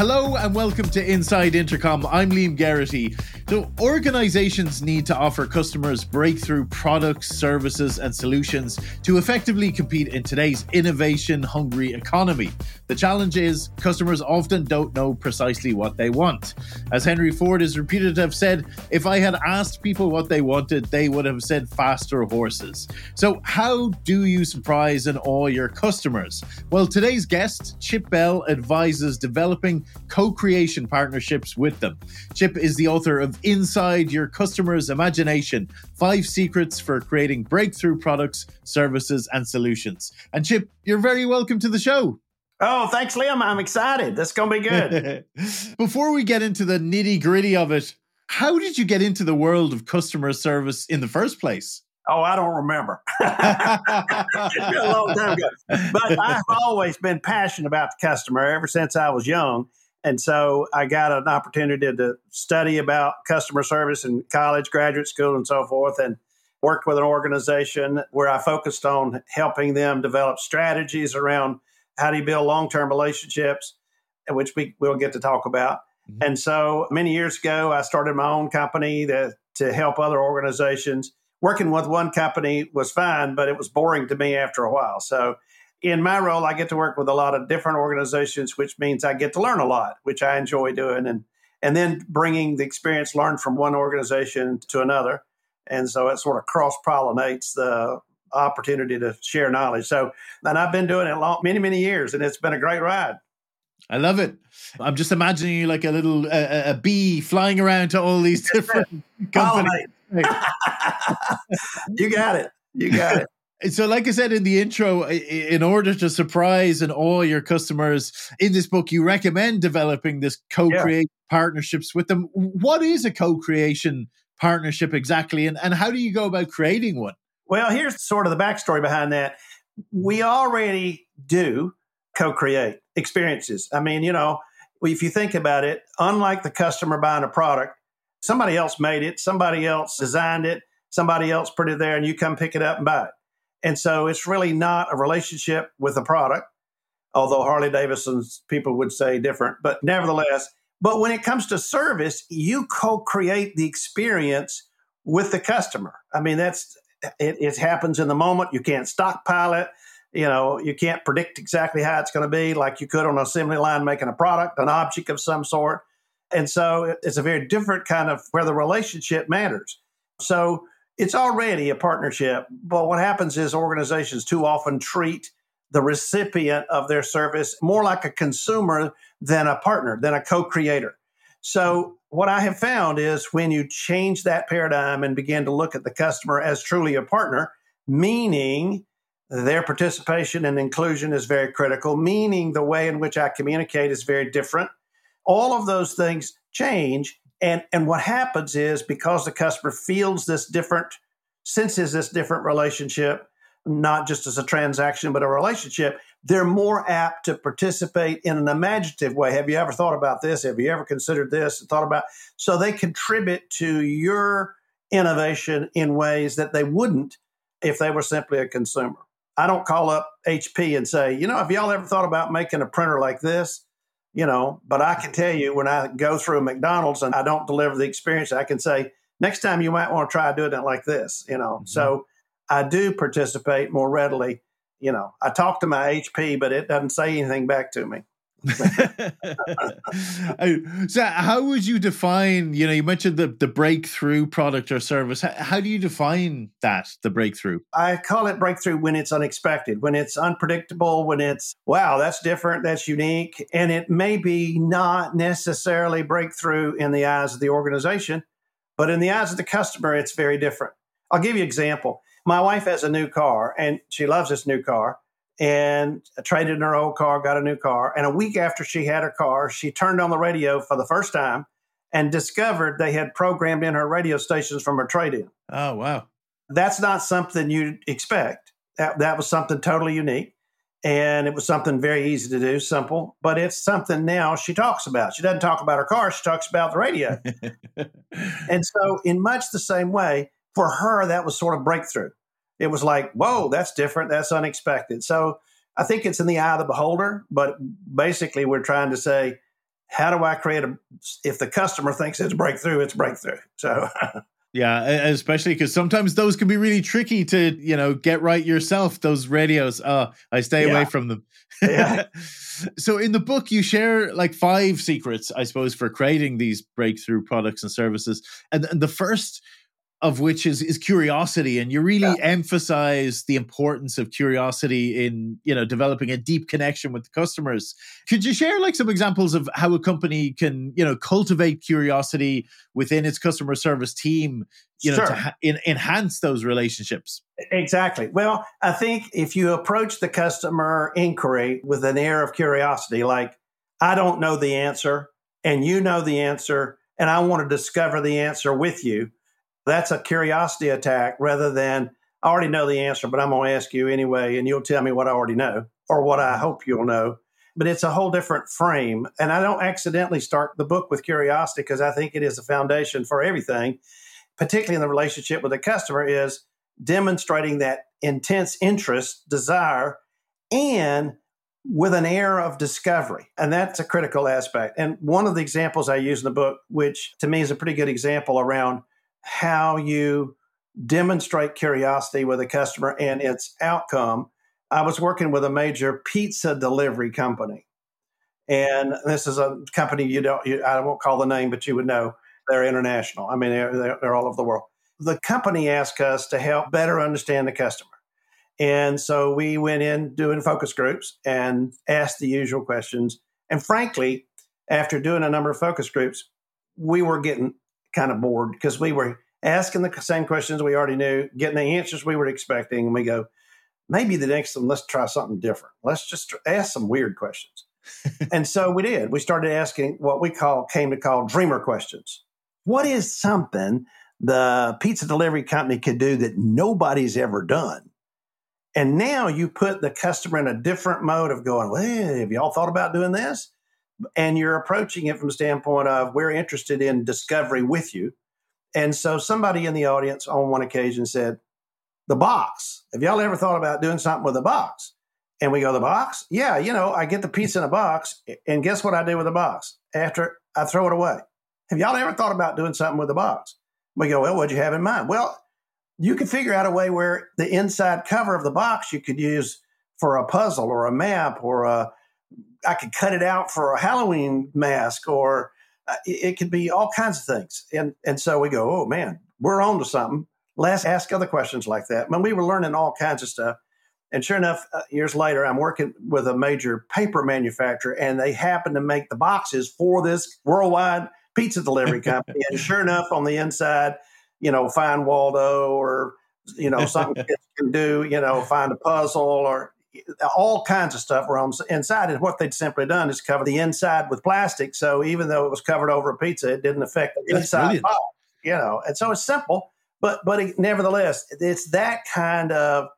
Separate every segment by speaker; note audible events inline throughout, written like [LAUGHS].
Speaker 1: Hello and welcome to Inside Intercom. I'm Liam Geraghty. So, organizations need to offer customers breakthrough products, services, and solutions to effectively compete in today's innovation hungry economy. The challenge is customers often don't know precisely what they want. As Henry Ford is reputed to have said, if I had asked people what they wanted, they would have said faster horses. So, how do you surprise and awe your customers? Well, today's guest, Chip Bell, advises developing co creation partnerships with them. Chip is the author of Inside Your Customer's Imagination Five Secrets for Creating Breakthrough Products, Services, and Solutions. And Chip, you're very welcome to the show.
Speaker 2: Oh, thanks, Liam. I'm excited. That's going to be good. [LAUGHS]
Speaker 1: Before we get into the nitty gritty of it, how did you get into the world of customer service in the first place?
Speaker 2: Oh, I don't remember. [LAUGHS] it's been a long time ago. But I've always been passionate about the customer ever since I was young. And so I got an opportunity to study about customer service in college, graduate school, and so forth, and worked with an organization where I focused on helping them develop strategies around how do you build long term relationships, which we will get to talk about. Mm-hmm. And so many years ago, I started my own company to, to help other organizations. Working with one company was fine, but it was boring to me after a while. So in my role, I get to work with a lot of different organizations, which means I get to learn a lot, which I enjoy doing, and and then bringing the experience learned from one organization to another, and so it sort of cross pollinates the opportunity to share knowledge. So, and I've been doing it long, many many years, and it's been a great ride.
Speaker 1: I love it. I'm just imagining you like a little uh, a bee flying around to all these [LAUGHS] different companies. [LAUGHS]
Speaker 2: you got it. You got it.
Speaker 1: So, like I said in the intro, in order to surprise and awe your customers in this book, you recommend developing this co-create yeah. partnerships with them. What is a co-creation partnership exactly, and, and how do you go about creating one?
Speaker 2: Well, here's sort of the backstory behind that. We already do co-create experiences. I mean, you know, if you think about it, unlike the customer buying a product, somebody else made it, somebody else designed it, somebody else put it there, and you come pick it up and buy it. And so it's really not a relationship with a product, although Harley Davidson's people would say different. But nevertheless, but when it comes to service, you co create the experience with the customer. I mean, that's it, it happens in the moment. You can't stockpile it. You know, you can't predict exactly how it's going to be like you could on an assembly line making a product, an object of some sort. And so it's a very different kind of where the relationship matters. So it's already a partnership. But what happens is organizations too often treat the recipient of their service more like a consumer than a partner, than a co creator. So, what I have found is when you change that paradigm and begin to look at the customer as truly a partner, meaning their participation and inclusion is very critical, meaning the way in which I communicate is very different. All of those things change and and what happens is because the customer feels this different, senses this different relationship, not just as a transaction, but a relationship, they're more apt to participate in an imaginative way. Have you ever thought about this? Have you ever considered this and thought about? So they contribute to your innovation in ways that they wouldn't if they were simply a consumer. I don't call up HP and say, you know, have y'all ever thought about making a printer like this? You know, but I can tell you when I go through McDonald's and I don't deliver the experience, I can say, next time you might want to try doing it like this, you know. Mm-hmm. So I do participate more readily. You know, I talk to my HP, but it doesn't say anything back to me. [LAUGHS]
Speaker 1: Oh, so how would you define you know you mentioned the the breakthrough product or service. How, how, do you define that the breakthrough?
Speaker 2: I call it breakthrough when it's unexpected when it's unpredictable when it's wow that's different that's unique and it may be not necessarily breakthrough in the eyes of the organization but in the eyes of the customer it's very different. I'll give you an example. My wife has a new car and she loves this new car and traded in her old car, got a new car. And a week after she had her car, she turned on the radio for the first time and discovered they had programmed in her radio stations from her trade in.
Speaker 1: Oh, wow.
Speaker 2: That's not something you'd expect. That, that was something totally unique. And it was something very easy to do, simple, but it's something now she talks about. She doesn't talk about her car, she talks about the radio. [LAUGHS] and so, in much the same way, for her, that was sort of breakthrough it was like, whoa, that's different. That's unexpected. So I think it's in the eye of the beholder. But basically, we're trying to say, how do I create a, if the customer thinks it's breakthrough, it's breakthrough. So, [LAUGHS]
Speaker 1: yeah, especially because sometimes those can be really tricky to, you know, get right yourself. Those radios, uh, I stay yeah. away from them. [LAUGHS] Yeah. [LAUGHS] so in the book, you share like five secrets, I suppose, for creating these breakthrough products and services. And, and the first of which is is curiosity and you really yeah. emphasize the importance of curiosity in you know developing a deep connection with the customers could you share like some examples of how a company can you know cultivate curiosity within its customer service team you know sure. to ha- in, enhance those relationships
Speaker 2: exactly well i think if you approach the customer inquiry with an air of curiosity like i don't know the answer and you know the answer and i want to discover the answer with you that's a curiosity attack rather than I already know the answer, but I'm going to ask you anyway, and you'll tell me what I already know or what I mm-hmm. hope you'll know. But it's a whole different frame. And I don't accidentally start the book with curiosity because I think it is the foundation for everything, particularly in the relationship with the customer, is demonstrating that intense interest, desire, and with an air of discovery. And that's a critical aspect. And one of the examples I use in the book, which to me is a pretty good example around how you demonstrate curiosity with a customer and its outcome. I was working with a major pizza delivery company. And this is a company you don't, you, I won't call the name, but you would know they're international. I mean, they're, they're, they're all over the world. The company asked us to help better understand the customer. And so we went in doing focus groups and asked the usual questions. And frankly, after doing a number of focus groups, we were getting kind of bored because we were asking the same questions we already knew, getting the answers we were expecting, and we go, maybe the next one, let's try something different. Let's just ask some weird questions. [LAUGHS] and so we did. We started asking what we call came to call dreamer questions. What is something the pizza delivery company could do that nobody's ever done? And now you put the customer in a different mode of going, well, have y'all thought about doing this? And you're approaching it from the standpoint of we're interested in discovery with you. And so somebody in the audience on one occasion said, The box. Have y'all ever thought about doing something with a box? And we go, The box? Yeah, you know, I get the piece in a box. And guess what I do with the box? After I throw it away. Have y'all ever thought about doing something with the box? We go, Well, what'd you have in mind? Well, you could figure out a way where the inside cover of the box you could use for a puzzle or a map or a I could cut it out for a Halloween mask, or uh, it, it, could be all kinds of things. And and so we go, oh man, we're on to something. Let's ask other questions like that. When we were learning all kinds of stuff, and sure enough, uh, years later, I'm working with a major paper manufacturer, and they happen to make the boxes for this worldwide pizza delivery [LAUGHS] company. and sure enough, on the inside, you know, find Waldo or you know something [LAUGHS] kids can do, you know, find a puzzle or all kinds of stuff were on inside. And what they'd simply done is cover the inside with plastic. So even though it was covered over a pizza, it didn't affect the That's inside box, you know. And so it's simple, but but it, nevertheless, it's that kind of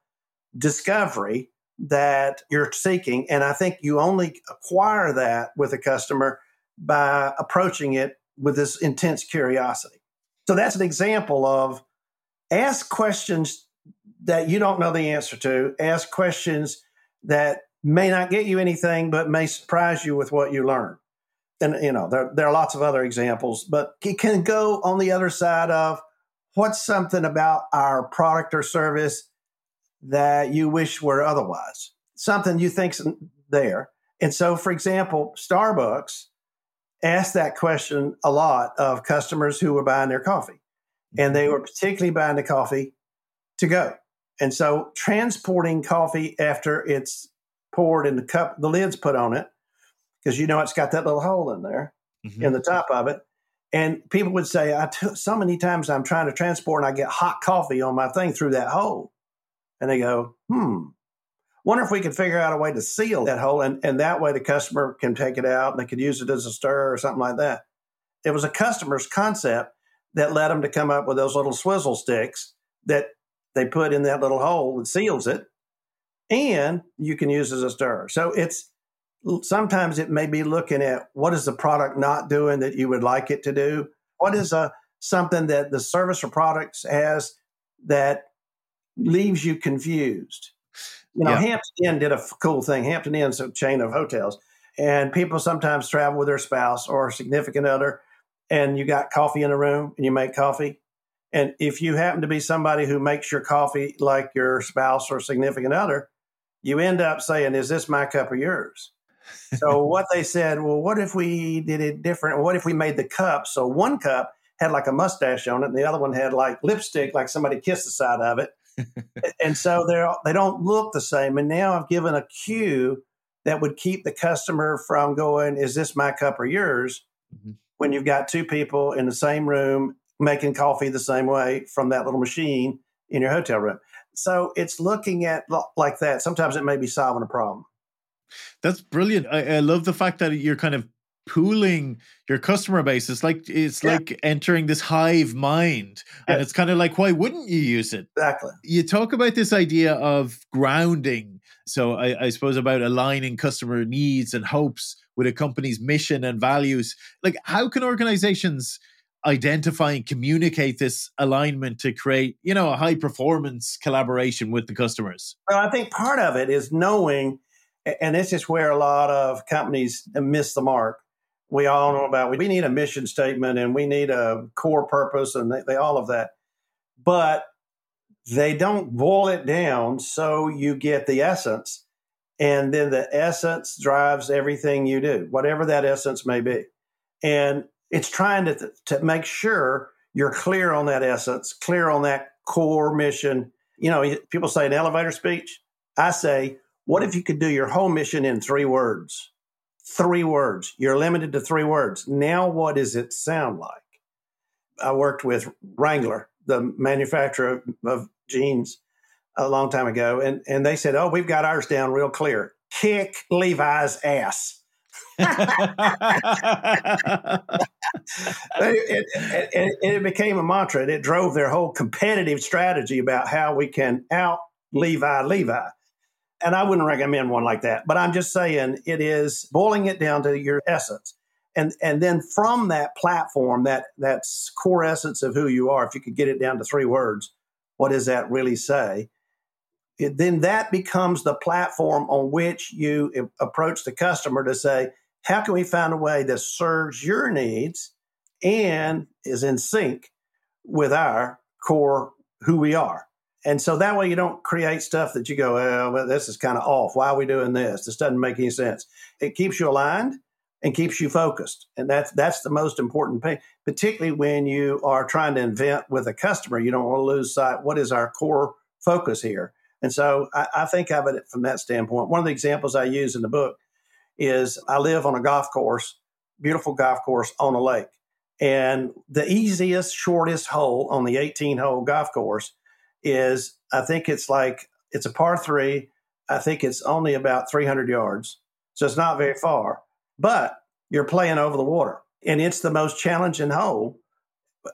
Speaker 2: discovery that you're seeking. And I think you only acquire that with a customer by approaching it with this intense curiosity. So that's an example of ask questions that you don't know the answer to. Ask questions that may not get you anything, but may surprise you with what you learn. And, you know, there, there are lots of other examples, but it can go on the other side of what's something about our product or service that you wish were otherwise, something you think's there. And so, for example, Starbucks asked that question a lot of customers who were buying their coffee. And they mm-hmm. were particularly buying the coffee to go. And so transporting coffee after it's poured in the cup, the lid's put on it, because you know it's got that little hole in there mm-hmm. in the top of it. And people would say, I so many times I'm trying to transport and I get hot coffee on my thing through that hole. And they go, hmm, wonder if we could figure out a way to seal that hole. And, and that way the customer can take it out and they could use it as a stir or something like that. It was a customer's concept that led them to come up with those little swizzle sticks that they put in that little hole that seals it, and you can use as a stirrer. So it's sometimes it may be looking at what is the product not doing that you would like it to do. What is a something that the service or products has that leaves you confused? You know, yeah. Hampton Inn did a cool thing. Hampton Inn's a chain of hotels. And people sometimes travel with their spouse or significant other, and you got coffee in the room and you make coffee. And if you happen to be somebody who makes your coffee like your spouse or significant other, you end up saying, Is this my cup or yours? so [LAUGHS] what they said, well, what if we did it different? What if we made the cup so one cup had like a mustache on it, and the other one had like lipstick, like somebody kissed the side of it. [LAUGHS] and so they're they don't look the same. And now I've given a cue that would keep the customer from going, "Is this my cup or yours?" Mm-hmm. When you've got two people in the same room making coffee the same way from that little machine in your hotel room. So it's looking at like that. Sometimes it may be solving a problem.
Speaker 1: That's brilliant. I, I love the fact that you're kind of pooling your customer base. It's like it's yeah. like entering this hive mind. And it's kind of like, why wouldn't you use it?
Speaker 2: Exactly.
Speaker 1: You talk about this idea of grounding. So I, I suppose about aligning customer needs and hopes with a company's mission and values. Like how can organizations identify and communicate this alignment to create, you know, a high performance collaboration with the customers?
Speaker 2: Well, I think part of it is knowing and this is where a lot of companies miss the mark. We all know about we need a mission statement and we need a core purpose and they, they, all of that. But they don't boil it down so you get the essence and then the essence drives everything you do whatever that essence may be. And it's trying to, to make sure you're clear on that essence clear on that core mission you know people say an elevator speech i say what if you could do your whole mission in three words three words. You're limited to three words. Now, what does it sound like? I worked with Wrangler, the manufacturer of jeans, a long time ago, and, and they said, Oh, we've got ours down real clear. Kick Levi's ass. It, it, it, it, became a mantra. and It drove their whole competitive strategy about how we can out Levi Levi and I wouldn't recommend one like that. But I'm just saying it is boiling it down to your essence. And and then from that platform, that that's core essence of who you are, if you could get it down to three words, what does that really say? It, then that becomes the platform on which you approach the customer to say, how can we find a way that serves your needs and is in sync with our core who we are? And so that way you don't create stuff that you go, oh, well, this is kind of off. Why are we doing this? This doesn't make any sense. It keeps you aligned and keeps you focused. And that's that's the most important thing, particularly when you are trying to invent with a customer. You don't want to lose sight. What is our core focus here? And so I, I think of it from that standpoint. One of the examples I use in the book is I live on a golf course, beautiful golf course on a lake. And the easiest, shortest hole on the 18 hole golf course is I think it's like it's a par three. I think it's only about 300 yards. So it's not very far, but you're playing over the water. And it's the most challenging hole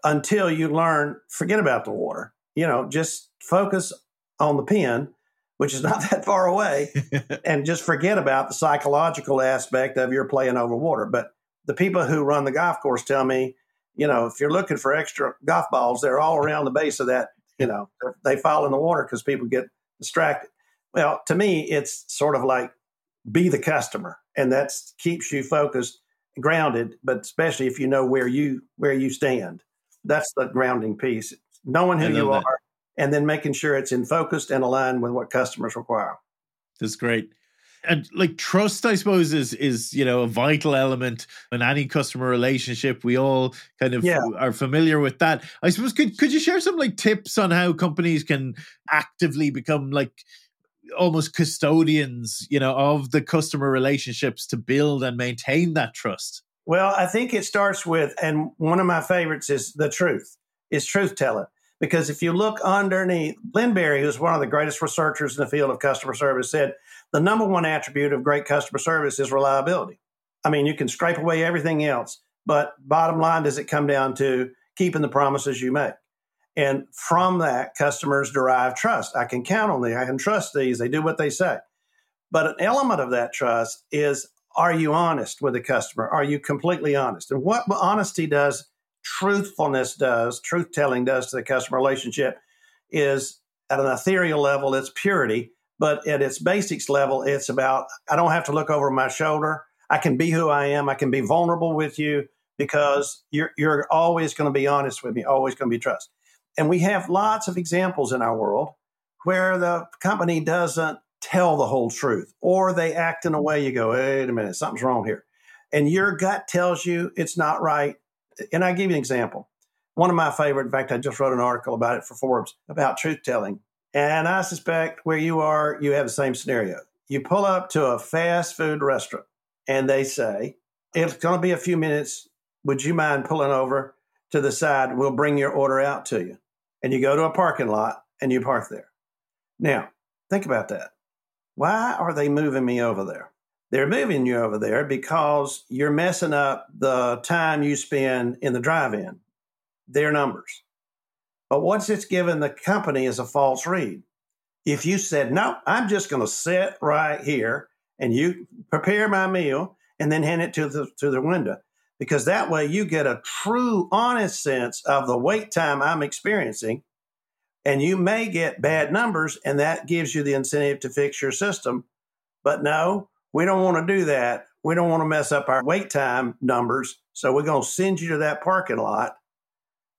Speaker 2: until you learn, forget about the water. You know, just focus on the pin, which is not [LAUGHS] that far away, [LAUGHS] and just forget about the psychological aspect of your playing over water. But the people who run the golf course tell me, you know, if you're looking for extra golf balls, they're all around the base of that you know, they fall in the water because people get distracted. Well, to me, it's sort of like be the customer, and that keeps you focused, grounded. But especially if you know where you where you stand, that's the grounding piece. Knowing who you that. are, and then making sure it's in focused and aligned with what customers require.
Speaker 1: That's great. And like trust i suppose is is you know a vital element in any customer relationship. We all kind of yeah. are familiar with that. I suppose could could you share some like tips on how companies can actively become like almost custodians you know of the customer relationships to build and maintain that trust?
Speaker 2: Well i think it starts with and one of my favorites is the truth is truth telling because if you look underneath Len Berry who's one of the greatest researchers in the field of customer service said the number one attribute of great customer service is reliability. I mean, you can scrape away everything else, but bottom line, does it come down to keeping the promises you make? And from that, customers derive trust. I can count on these. I can trust these. They do what they say. But an element of that trust is are you honest with the customer? Are you completely honest? And what honesty does, truthfulness does, truth telling does to the customer relationship is at an ethereal level, it's purity. But at its basics level, it's about I don't have to look over my shoulder. I can be who I am. I can be vulnerable with you because you're you're always going to be honest with me, always going to be trust. And we have lots of examples in our world where the company doesn't tell the whole truth or they act in a way you go, wait a minute, something's wrong here. And your gut tells you it's not right. And I give you an example. One of my favorite, in fact, I just wrote an article about it for Forbes about truth telling. And I suspect where you are, you have the same scenario. You pull up to a fast food restaurant and they say, It's going to be a few minutes. Would you mind pulling over to the side? We'll bring your order out to you. And you go to a parking lot and you park there. Now, think about that. Why are they moving me over there? They're moving you over there because you're messing up the time you spend in the drive in their numbers. But what's it's given the company is a false read. If you said, no, I'm just going to sit right here and you prepare my meal and then hand it to the, to the window, because that way you get a true, honest sense of the wait time I'm experiencing. And you may get bad numbers, and that gives you the incentive to fix your system. But no, we don't want to do that. We don't want to mess up our wait time numbers. So we're going to send you to that parking lot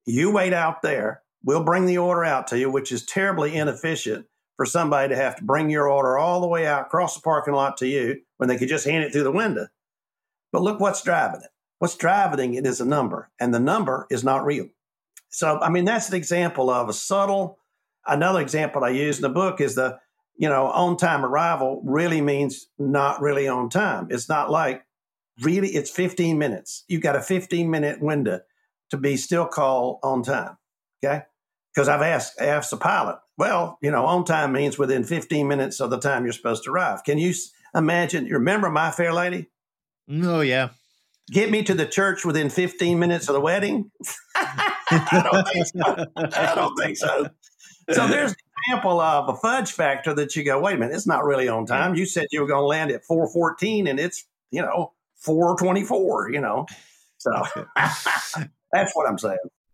Speaker 2: you wait out there. We'll bring the order out to you, which is terribly inefficient for somebody to have to bring your order all the way out across the parking lot to you when they could just hand it through the window. But look what's driving it. What's driving it is a number, and the number is not real. So, I mean, that's an example of a subtle. Another example I use in the book is the, you know, on time arrival really means not really on time. It's not like really, it's 15 minutes. You've got a 15 minute window to be still called on time. Okay. Because I've asked, asked the pilot, well, you know, on time means within 15 minutes of the time you're supposed to arrive. Can you imagine? You remember My Fair Lady?
Speaker 1: Oh, yeah.
Speaker 2: Get me to the church within 15 minutes of the wedding? [LAUGHS] I don't think so. I don't think so. So there's example of a fudge factor that you go, wait a minute, it's not really on time. You said you were going to land at 414 and it's, you know, 424, you know. So [LAUGHS] That's what I'm saying.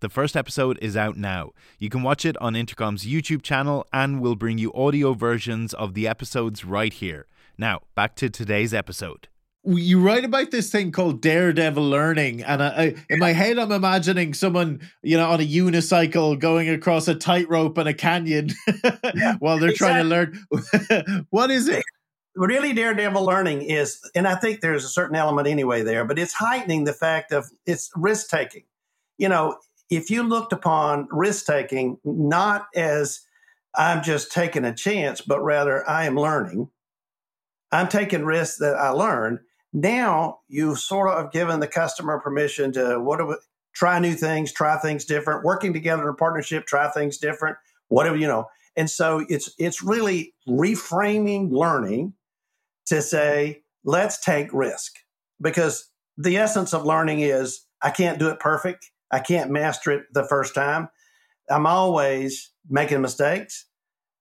Speaker 3: The first episode is out now. You can watch it on Intercom's YouTube channel, and we'll bring you audio versions of the episodes right here. Now, back to today's episode.
Speaker 1: You write about this thing called daredevil learning, and I, I, in my head, I'm imagining someone, you know, on a unicycle going across a tightrope in a canyon [LAUGHS] while they're trying to learn. [LAUGHS] what is it?
Speaker 2: really daredevil learning is and i think there's a certain element anyway there but it's heightening the fact of it's risk taking you know if you looked upon risk taking not as I'm just taking a chance, but rather I am learning, I'm taking risks that I learn. Now you've sort of given the customer permission to what we, try new things, try things different, working together in a partnership, try things different, whatever you know. And so it's it's really reframing learning to say, let's take risk. Because the essence of learning is I can't do it perfect. I can't master it the first time. I'm always making mistakes.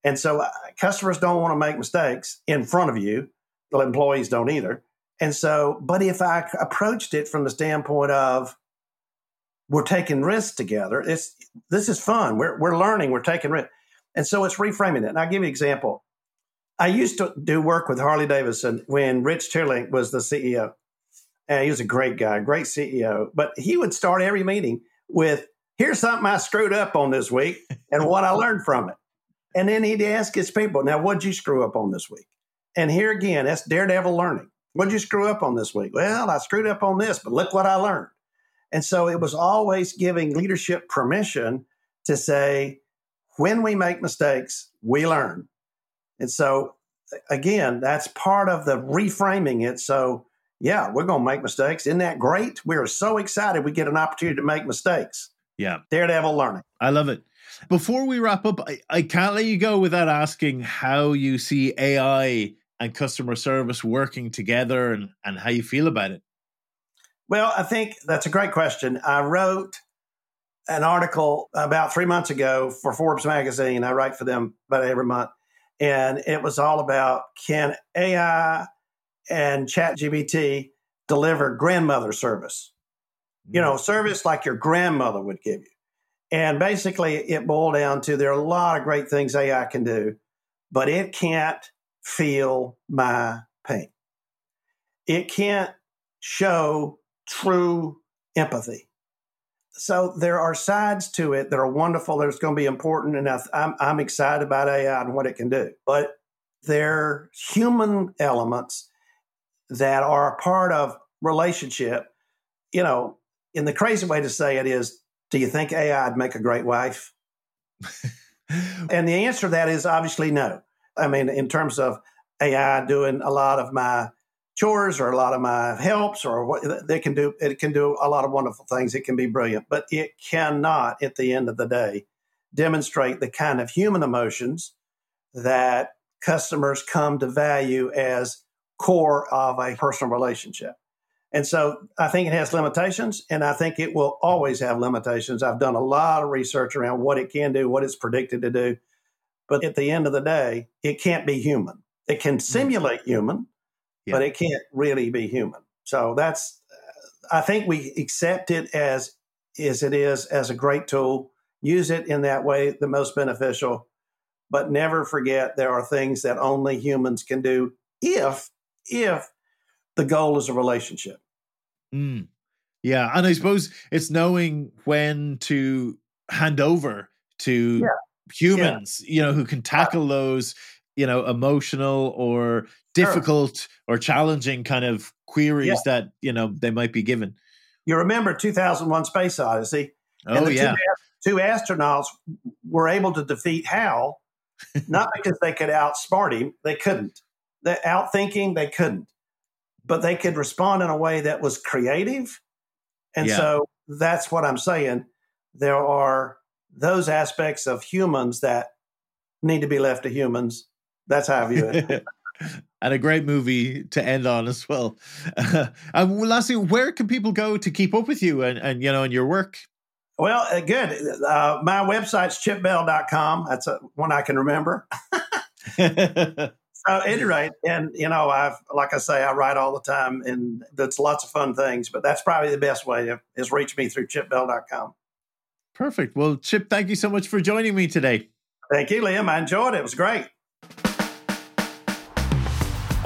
Speaker 2: And so uh, customers don't want to make mistakes in front of you. The employees don't either. And so, but if I approached it from the standpoint of we're taking risks together, it's this is fun. We're we're learning. We're taking risks, and so it's reframing it. And I'll give you an example. I used to do work with Harley Davidson when Rich Teerlink was the CEO. And he was a great guy, great CEO. But he would start every meeting with, here's something I screwed up on this week and what I learned from it. And then he'd ask his people, now, what'd you screw up on this week? And here again, that's daredevil learning. What'd you screw up on this week? Well, I screwed up on this, but look what I learned. And so it was always giving leadership permission to say, when we make mistakes, we learn. And so, again, that's part of the reframing it. So, yeah, we're going to make mistakes. Isn't that great? We're so excited we get an opportunity to make mistakes.
Speaker 1: Yeah.
Speaker 2: Daredevil learning.
Speaker 1: I love it. Before we wrap up, I, I can't let you go without asking how you see AI and customer service working together and, and how you feel about it.
Speaker 2: Well, I think that's a great question. I wrote an article about three months ago for Forbes magazine. I write for them about every month. And it was all about can AI and ChatGPT deliver grandmother service? You know, mm-hmm. service like your grandmother would give you. And basically, it boiled down to there are a lot of great things AI can do, but it can't feel my pain. It can't show true empathy. So there are sides to it that are wonderful. That's going to be important, and I'm, I'm excited about AI and what it can do. But there are human elements that are a part of relationship. You know, in the crazy way to say it is, do you think AI would make a great wife? [LAUGHS] and the answer to that is obviously no. I mean, in terms of AI doing a lot of my chores or a lot of my helps or what they can do, it can do a lot of wonderful things. It can be brilliant, but it cannot, at the end of the day, demonstrate the kind of human emotions that customers come to value as core of a personal relationship. And so I think it has limitations, and I think it will always have limitations. I've done a lot of research around what it can do, what it's predicted to do. But at the end of the day, it can't be human. It can mm-hmm. simulate human, yeah. but it can't really be human. So that's, I think we accept it as, as it is, as a great tool, use it in that way, the most beneficial, but never forget there are things that only humans can do if if the goal is a relationship.
Speaker 1: Mm. Yeah. And I suppose it's knowing when to hand over to yeah. humans, yeah. you know, who can tackle those, you know, emotional or difficult sure. or challenging kind of queries yeah. that, you know, they might be given.
Speaker 2: You remember 2001 Space Odyssey?
Speaker 1: Oh, yeah.
Speaker 2: Two, two astronauts were able to defeat Hal, not [LAUGHS] because they could outsmart him, they couldn't the outthinking, they couldn't, but they could respond in a way that was creative. And yeah. so that's what I'm saying. There are those aspects of humans that need to be left to humans. That's how I view it. [LAUGHS]
Speaker 1: and a great movie to end on as well. [LAUGHS] Uh, and lastly, where can people go to keep up with you and, and you know, and your work?
Speaker 2: Well, uh, good. Uh, my website's chipbell.com. That's a, one I can remember. [LAUGHS] uh, any rate, and you know, I've like I say, I write all the time, and that's lots of fun things. But that's probably the best way to, is reach me through chipbell.com.
Speaker 1: Perfect. Well, Chip, thank you so much for joining me today.
Speaker 2: Thank you, Liam. I enjoyed it. It was great.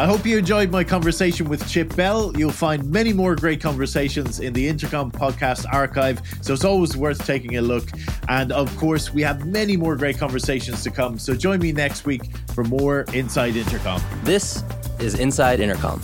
Speaker 1: I hope you enjoyed my conversation with Chip Bell. You'll find many more great conversations in the Intercom podcast archive, so it's always worth taking a look. And of course, we have many more great conversations to come. So join me next week for more Inside Intercom.
Speaker 4: This is Inside Intercom.